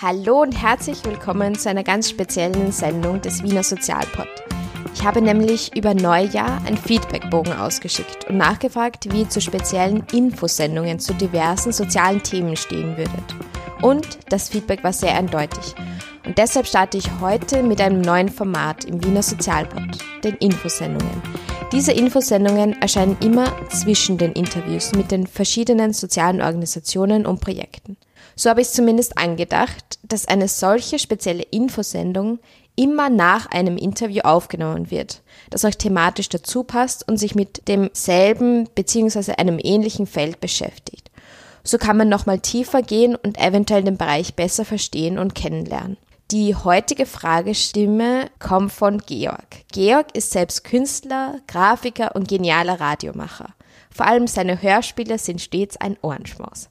Hallo und herzlich willkommen zu einer ganz speziellen Sendung des Wiener Sozialpod. Ich habe nämlich über Neujahr ein Feedbackbogen ausgeschickt und nachgefragt, wie ihr zu speziellen Infosendungen zu diversen sozialen Themen stehen würdet. Und das Feedback war sehr eindeutig. Und deshalb starte ich heute mit einem neuen Format im Wiener Sozialpod, den Infosendungen. Diese Infosendungen erscheinen immer zwischen den Interviews mit den verschiedenen sozialen Organisationen und Projekten. So habe ich es zumindest angedacht, dass eine solche spezielle Infosendung immer nach einem Interview aufgenommen wird, das auch thematisch dazu passt und sich mit demselben bzw. einem ähnlichen Feld beschäftigt. So kann man nochmal tiefer gehen und eventuell den Bereich besser verstehen und kennenlernen. Die heutige Fragestimme kommt von Georg. Georg ist selbst Künstler, Grafiker und genialer Radiomacher. Vor allem seine Hörspiele sind stets ein Ohrenschmaus.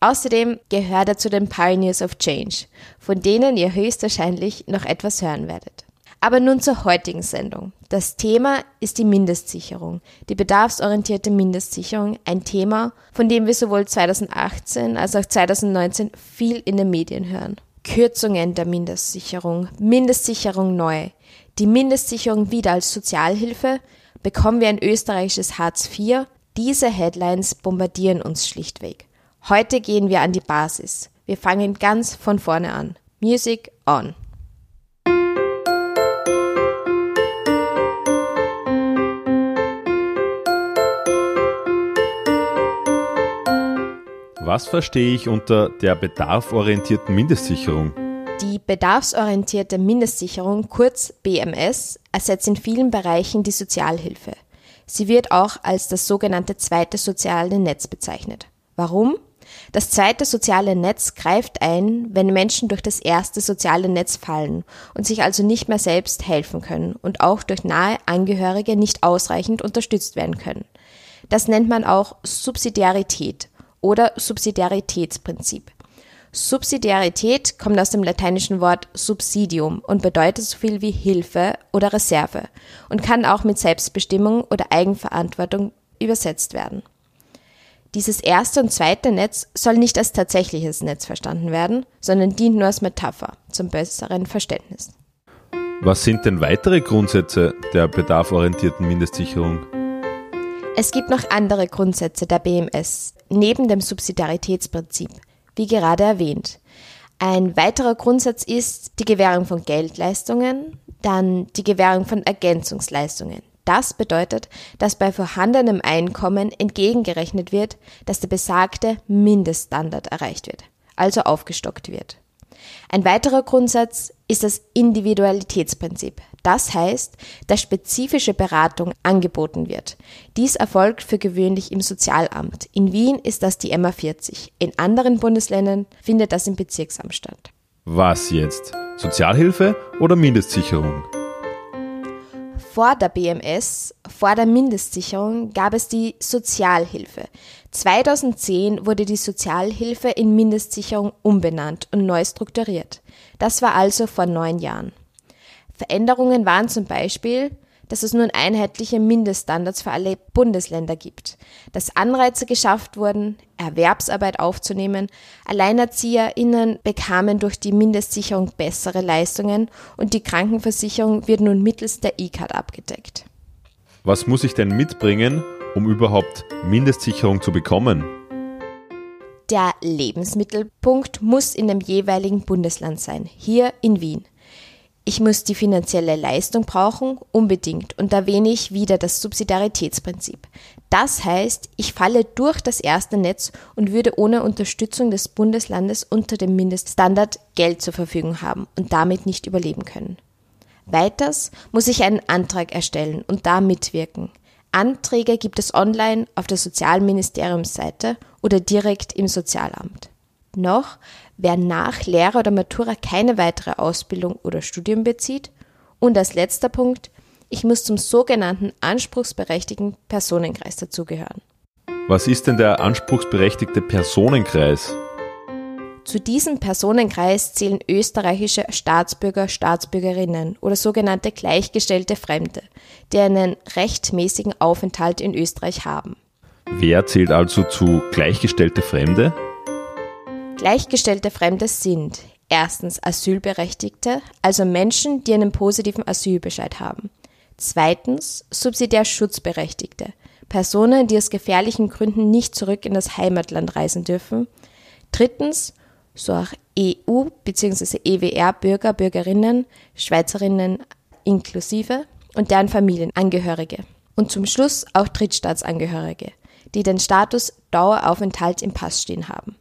Außerdem gehört er zu den Pioneers of Change, von denen ihr höchstwahrscheinlich noch etwas hören werdet. Aber nun zur heutigen Sendung. Das Thema ist die Mindestsicherung, die bedarfsorientierte Mindestsicherung, ein Thema, von dem wir sowohl 2018 als auch 2019 viel in den Medien hören. Kürzungen der Mindestsicherung, Mindestsicherung neu, die Mindestsicherung wieder als Sozialhilfe, bekommen wir ein österreichisches Hartz IV, diese Headlines bombardieren uns schlichtweg. Heute gehen wir an die Basis. Wir fangen ganz von vorne an. Music on. Was verstehe ich unter der bedarforientierten Mindestsicherung? Die bedarfsorientierte Mindestsicherung, kurz BMS, ersetzt in vielen Bereichen die Sozialhilfe. Sie wird auch als das sogenannte zweite soziale Netz bezeichnet. Warum? Das zweite soziale Netz greift ein, wenn Menschen durch das erste soziale Netz fallen und sich also nicht mehr selbst helfen können und auch durch nahe Angehörige nicht ausreichend unterstützt werden können. Das nennt man auch Subsidiarität oder Subsidiaritätsprinzip. Subsidiarität kommt aus dem lateinischen Wort subsidium und bedeutet so viel wie Hilfe oder Reserve und kann auch mit Selbstbestimmung oder Eigenverantwortung übersetzt werden. Dieses erste und zweite Netz soll nicht als tatsächliches Netz verstanden werden, sondern dient nur als Metapher zum besseren Verständnis. Was sind denn weitere Grundsätze der bedarforientierten Mindestsicherung? Es gibt noch andere Grundsätze der BMS, neben dem Subsidiaritätsprinzip, wie gerade erwähnt. Ein weiterer Grundsatz ist die Gewährung von Geldleistungen, dann die Gewährung von Ergänzungsleistungen, das bedeutet, dass bei vorhandenem Einkommen entgegengerechnet wird, dass der besagte Mindeststandard erreicht wird, also aufgestockt wird. Ein weiterer Grundsatz ist das Individualitätsprinzip. Das heißt, dass spezifische Beratung angeboten wird. Dies erfolgt für gewöhnlich im Sozialamt. In Wien ist das die MA 40. In anderen Bundesländern findet das im Bezirksamt statt. Was jetzt? Sozialhilfe oder Mindestsicherung? Vor der BMS, vor der Mindestsicherung, gab es die Sozialhilfe. 2010 wurde die Sozialhilfe in Mindestsicherung umbenannt und neu strukturiert. Das war also vor neun Jahren. Veränderungen waren zum Beispiel, dass es nun einheitliche Mindeststandards für alle Bundesländer gibt, dass Anreize geschafft wurden, Erwerbsarbeit aufzunehmen, AlleinerzieherInnen bekamen durch die Mindestsicherung bessere Leistungen und die Krankenversicherung wird nun mittels der E-Card abgedeckt. Was muss ich denn mitbringen, um überhaupt Mindestsicherung zu bekommen? Der Lebensmittelpunkt muss in dem jeweiligen Bundesland sein, hier in Wien. Ich muss die finanzielle Leistung brauchen, unbedingt, und erwähne ich wieder das Subsidiaritätsprinzip. Das heißt, ich falle durch das erste Netz und würde ohne Unterstützung des Bundeslandes unter dem Mindeststandard Geld zur Verfügung haben und damit nicht überleben können. Weiters muss ich einen Antrag erstellen und da mitwirken. Anträge gibt es online auf der Sozialministeriumsseite oder direkt im Sozialamt. Noch, wer nach Lehrer oder Matura keine weitere Ausbildung oder Studium bezieht. Und als letzter Punkt, ich muss zum sogenannten anspruchsberechtigten Personenkreis dazugehören. Was ist denn der anspruchsberechtigte Personenkreis? Zu diesem Personenkreis zählen österreichische Staatsbürger, Staatsbürgerinnen oder sogenannte gleichgestellte Fremde, die einen rechtmäßigen Aufenthalt in Österreich haben. Wer zählt also zu gleichgestellte Fremde? Gleichgestellte Fremde sind erstens Asylberechtigte, also Menschen, die einen positiven Asylbescheid haben. Zweitens subsidiär Schutzberechtigte, Personen, die aus gefährlichen Gründen nicht zurück in das Heimatland reisen dürfen. Drittens so auch EU- bzw. EWR-Bürger, Bürgerinnen, Schweizerinnen inklusive und deren Familienangehörige. Und zum Schluss auch Drittstaatsangehörige, die den Status Daueraufenthalt im Pass stehen haben.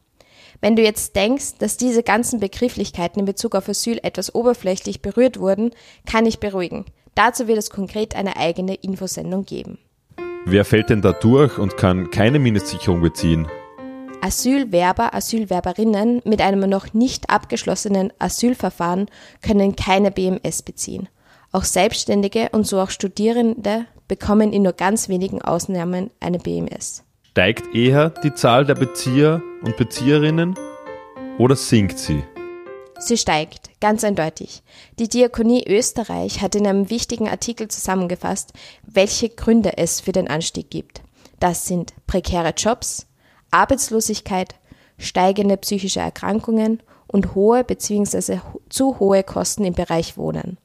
Wenn du jetzt denkst, dass diese ganzen Begrifflichkeiten in Bezug auf Asyl etwas oberflächlich berührt wurden, kann ich beruhigen. Dazu wird es konkret eine eigene Infosendung geben. Wer fällt denn da durch und kann keine Mindestsicherung beziehen? Asylwerber, Asylwerberinnen mit einem noch nicht abgeschlossenen Asylverfahren können keine BMS beziehen. Auch Selbstständige und so auch Studierende bekommen in nur ganz wenigen Ausnahmen eine BMS. Steigt eher die Zahl der Bezieher und Bezieherinnen oder sinkt sie? Sie steigt, ganz eindeutig. Die Diakonie Österreich hat in einem wichtigen Artikel zusammengefasst, welche Gründe es für den Anstieg gibt. Das sind prekäre Jobs, Arbeitslosigkeit, steigende psychische Erkrankungen und hohe bzw. zu hohe Kosten im Bereich Wohnen.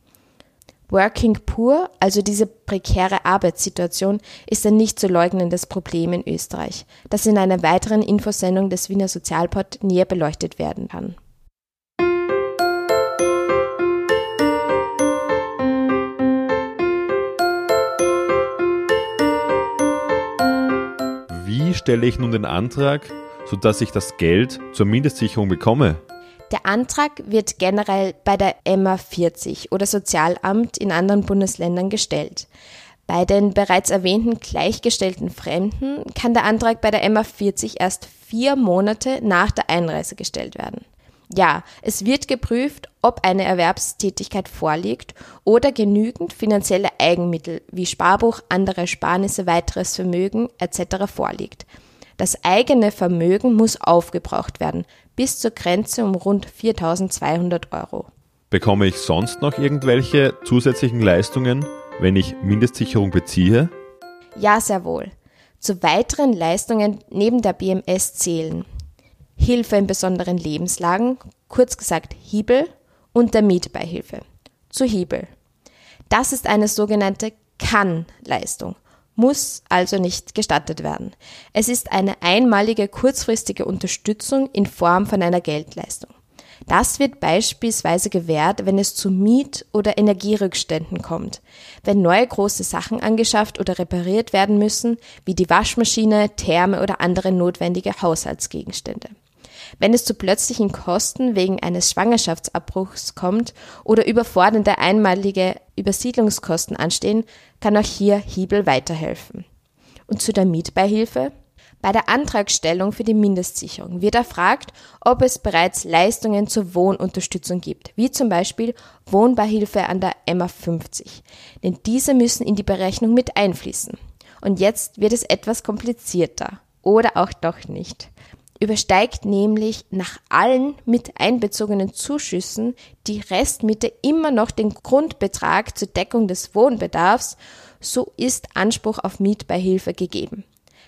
Working Poor, also diese prekäre Arbeitssituation, ist ein nicht zu leugnendes Problem in Österreich, das in einer weiteren Infosendung des Wiener Sozialpod näher beleuchtet werden kann. Wie stelle ich nun den Antrag, sodass ich das Geld zur Mindestsicherung bekomme? Der Antrag wird generell bei der EMA 40 oder Sozialamt in anderen Bundesländern gestellt. Bei den bereits erwähnten gleichgestellten Fremden kann der Antrag bei der EMA 40 erst vier Monate nach der Einreise gestellt werden. Ja, es wird geprüft, ob eine Erwerbstätigkeit vorliegt oder genügend finanzielle Eigenmittel wie Sparbuch, andere Sparnisse, weiteres Vermögen etc. vorliegt. Das eigene Vermögen muss aufgebraucht werden, bis zur Grenze um rund 4200 Euro. Bekomme ich sonst noch irgendwelche zusätzlichen Leistungen, wenn ich Mindestsicherung beziehe? Ja, sehr wohl. Zu weiteren Leistungen neben der BMS zählen Hilfe in besonderen Lebenslagen, kurz gesagt Hiebel, und der Mietbeihilfe. Zu Hiebel. Das ist eine sogenannte Kann-Leistung, muss also nicht gestattet werden. Es ist eine einmalige kurzfristige Unterstützung in Form von einer Geldleistung. Das wird beispielsweise gewährt, wenn es zu Miet- oder Energierückständen kommt, wenn neue große Sachen angeschafft oder repariert werden müssen, wie die Waschmaschine, Therme oder andere notwendige Haushaltsgegenstände. Wenn es zu plötzlichen Kosten wegen eines Schwangerschaftsabbruchs kommt oder überfordernde einmalige Übersiedlungskosten anstehen, kann auch hier Hiebel weiterhelfen. Und zu der Mietbeihilfe? Bei der Antragstellung für die Mindestsicherung wird erfragt, ob es bereits Leistungen zur Wohnunterstützung gibt, wie zum Beispiel Wohnbeihilfe an der MA 50, denn diese müssen in die Berechnung mit einfließen. Und jetzt wird es etwas komplizierter oder auch doch nicht übersteigt nämlich nach allen mit einbezogenen Zuschüssen die Restmitte immer noch den Grundbetrag zur Deckung des Wohnbedarfs, so ist Anspruch auf Mietbeihilfe gegeben.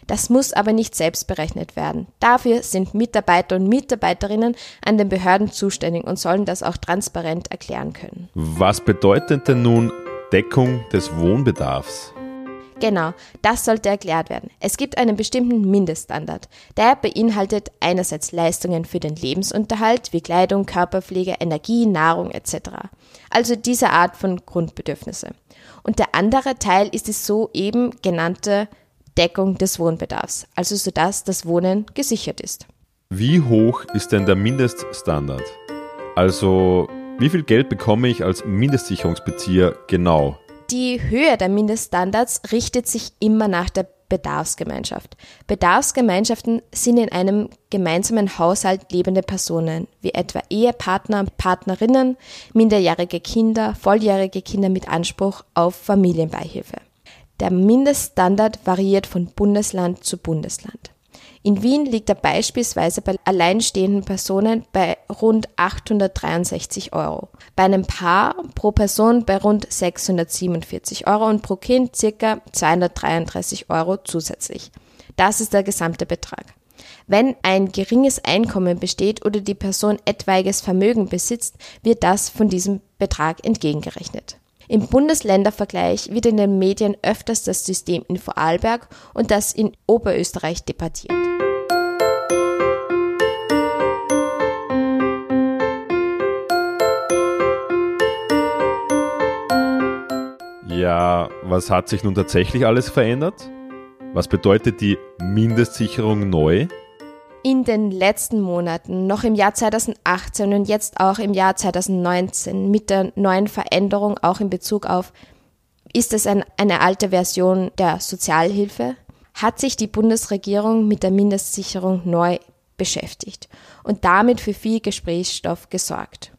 Das muss aber nicht selbst berechnet werden. Dafür sind Mitarbeiter und Mitarbeiterinnen an den Behörden zuständig und sollen das auch transparent erklären können. Was bedeutet denn nun Deckung des Wohnbedarfs? Genau, das sollte erklärt werden. Es gibt einen bestimmten Mindeststandard. Der beinhaltet einerseits Leistungen für den Lebensunterhalt wie Kleidung, Körperpflege, Energie, Nahrung etc. Also diese Art von Grundbedürfnisse. Und der andere Teil ist die soeben genannte Deckung des Wohnbedarfs, also sodass das Wohnen gesichert ist. Wie hoch ist denn der Mindeststandard? Also wie viel Geld bekomme ich als Mindestsicherungsbezieher genau? Die Höhe der Mindeststandards richtet sich immer nach der Bedarfsgemeinschaft. Bedarfsgemeinschaften sind in einem gemeinsamen Haushalt lebende Personen, wie etwa Ehepartner, Partnerinnen, minderjährige Kinder, volljährige Kinder mit Anspruch auf Familienbeihilfe. Der Mindeststandard variiert von Bundesland zu Bundesland. In Wien liegt er beispielsweise bei alleinstehenden Personen bei rund 863 Euro, bei einem Paar pro Person bei rund 647 Euro und pro Kind circa 233 Euro zusätzlich. Das ist der gesamte Betrag. Wenn ein geringes Einkommen besteht oder die Person etwaiges Vermögen besitzt, wird das von diesem Betrag entgegengerechnet. Im Bundesländervergleich wird in den Medien öfters das System in Vorarlberg und das in Oberösterreich debattiert. Ja, was hat sich nun tatsächlich alles verändert? Was bedeutet die Mindestsicherung neu? In den letzten Monaten, noch im Jahr 2018 und jetzt auch im Jahr 2019 mit der neuen Veränderung auch in Bezug auf, ist es ein, eine alte Version der Sozialhilfe, hat sich die Bundesregierung mit der Mindestsicherung neu beschäftigt und damit für viel Gesprächsstoff gesorgt.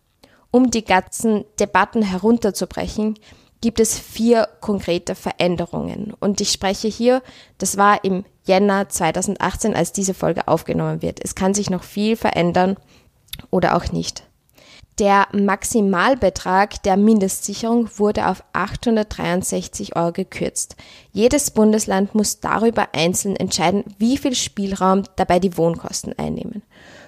Um die ganzen Debatten herunterzubrechen, gibt es vier konkrete Veränderungen. Und ich spreche hier, das war im Jänner 2018, als diese Folge aufgenommen wird. Es kann sich noch viel verändern oder auch nicht. Der Maximalbetrag der Mindestsicherung wurde auf 863 Euro gekürzt. Jedes Bundesland muss darüber einzeln entscheiden, wie viel Spielraum dabei die Wohnkosten einnehmen.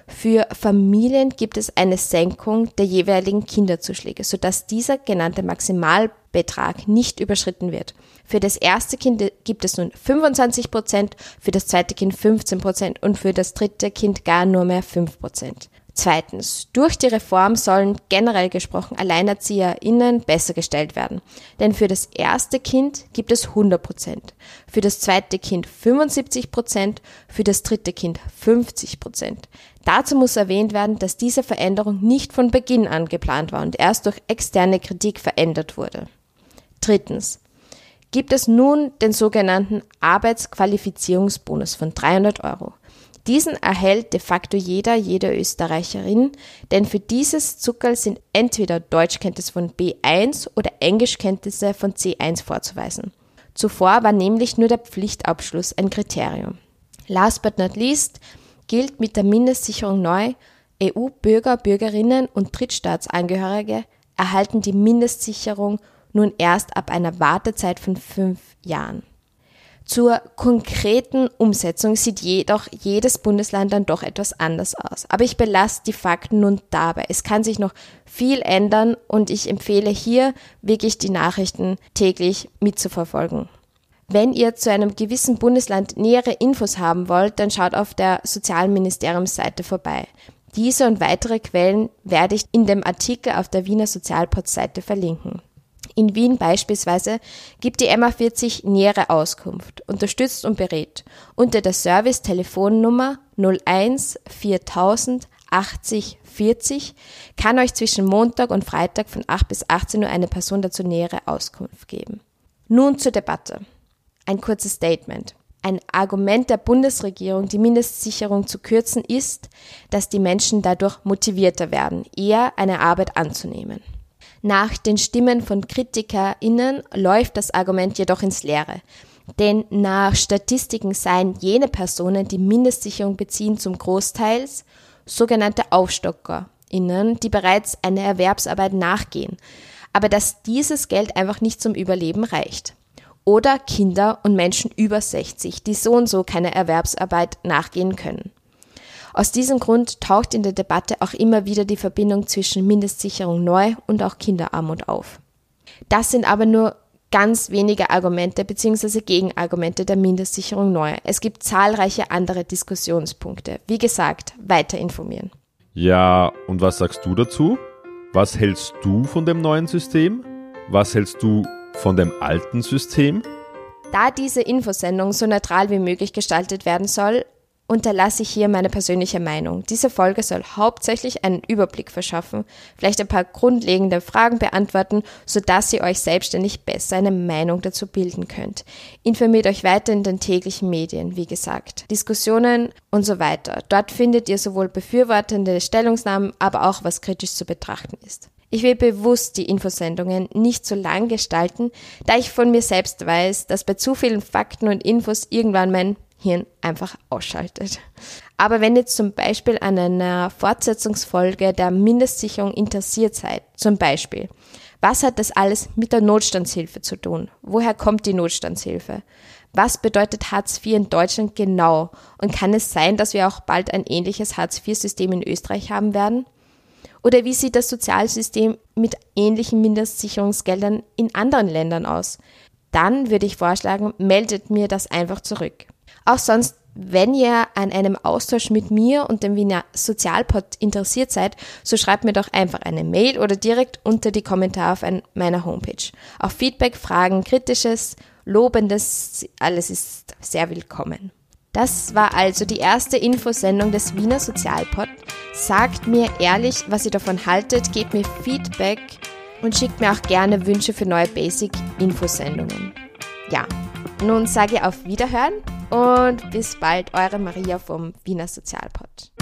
Für Familien gibt es eine Senkung der jeweiligen Kinderzuschläge, sodass dieser genannte Maximalbetrag nicht überschritten wird. Für das erste Kind gibt es nun 25 Prozent, für das zweite Kind 15 Prozent und für das dritte Kind gar nur mehr 5 Prozent. Zweitens, durch die Reform sollen generell gesprochen AlleinerzieherInnen besser gestellt werden. Denn für das erste Kind gibt es 100 Prozent, für das zweite Kind 75 Prozent, für das dritte Kind 50 Prozent. Dazu muss erwähnt werden, dass diese Veränderung nicht von Beginn an geplant war und erst durch externe Kritik verändert wurde. Drittens, gibt es nun den sogenannten Arbeitsqualifizierungsbonus von 300 Euro. Diesen erhält de facto jeder, jede Österreicherin, denn für dieses Zuckerl sind entweder Deutschkenntnisse von B1 oder Englischkenntnisse von C1 vorzuweisen. Zuvor war nämlich nur der Pflichtabschluss ein Kriterium. Last but not least gilt mit der Mindestsicherung neu, EU-Bürger, Bürgerinnen und Drittstaatsangehörige erhalten die Mindestsicherung nun erst ab einer Wartezeit von fünf Jahren. Zur konkreten Umsetzung sieht jedoch jedes Bundesland dann doch etwas anders aus. Aber ich belasse die Fakten nun dabei. Es kann sich noch viel ändern und ich empfehle hier wirklich die Nachrichten täglich mitzuverfolgen. Wenn ihr zu einem gewissen Bundesland nähere Infos haben wollt, dann schaut auf der Sozialministeriumsseite vorbei. Diese und weitere Quellen werde ich in dem Artikel auf der Wiener Sozialpod-Seite verlinken. In Wien beispielsweise gibt die MA40 nähere Auskunft, unterstützt und berät unter der Service-Telefonnummer 01 4000 80 40 kann euch zwischen Montag und Freitag von 8 bis 18 Uhr eine Person dazu nähere Auskunft geben. Nun zur Debatte. Ein kurzes Statement. Ein Argument der Bundesregierung, die Mindestsicherung zu kürzen, ist, dass die Menschen dadurch motivierter werden, eher eine Arbeit anzunehmen. Nach den Stimmen von KritikerInnen läuft das Argument jedoch ins Leere. Denn nach Statistiken seien jene Personen, die Mindestsicherung beziehen, zum Großteils sogenannte AufstockerInnen, die bereits einer Erwerbsarbeit nachgehen, aber dass dieses Geld einfach nicht zum Überleben reicht. Oder Kinder und Menschen über 60, die so und so keine Erwerbsarbeit nachgehen können. Aus diesem Grund taucht in der Debatte auch immer wieder die Verbindung zwischen Mindestsicherung neu und auch Kinderarmut auf. Das sind aber nur ganz wenige Argumente bzw. Gegenargumente der Mindestsicherung neu. Es gibt zahlreiche andere Diskussionspunkte. Wie gesagt, weiter informieren. Ja, und was sagst du dazu? Was hältst du von dem neuen System? Was hältst du von dem alten System? Da diese Infosendung so neutral wie möglich gestaltet werden soll, unterlasse ich hier meine persönliche Meinung. Diese Folge soll hauptsächlich einen Überblick verschaffen, vielleicht ein paar grundlegende Fragen beantworten, sodass ihr euch selbstständig besser eine Meinung dazu bilden könnt. Informiert euch weiter in den täglichen Medien, wie gesagt, Diskussionen und so weiter. Dort findet ihr sowohl befürwortende Stellungsnahmen, aber auch was kritisch zu betrachten ist. Ich will bewusst die Infosendungen nicht so lang gestalten, da ich von mir selbst weiß, dass bei zu vielen Fakten und Infos irgendwann mein Hirn einfach ausschaltet. Aber wenn ihr zum Beispiel an einer Fortsetzungsfolge der Mindestsicherung interessiert seid, zum Beispiel, was hat das alles mit der Notstandshilfe zu tun? Woher kommt die Notstandshilfe? Was bedeutet Hartz IV in Deutschland genau? Und kann es sein, dass wir auch bald ein ähnliches Hartz IV-System in Österreich haben werden? Oder wie sieht das Sozialsystem mit ähnlichen Mindestsicherungsgeldern in anderen Ländern aus? Dann würde ich vorschlagen, meldet mir das einfach zurück. Auch sonst, wenn ihr an einem Austausch mit mir und dem Wiener Sozialpod interessiert seid, so schreibt mir doch einfach eine Mail oder direkt unter die Kommentare auf meiner Homepage. Auch Feedback, Fragen, Kritisches, Lobendes, alles ist sehr willkommen. Das war also die erste Infosendung des Wiener Sozialpod. Sagt mir ehrlich, was ihr davon haltet, gebt mir Feedback und schickt mir auch gerne Wünsche für neue Basic-Infosendungen. Ja, nun sage ich auf Wiederhören und bis bald, eure Maria vom Wiener Sozialpod.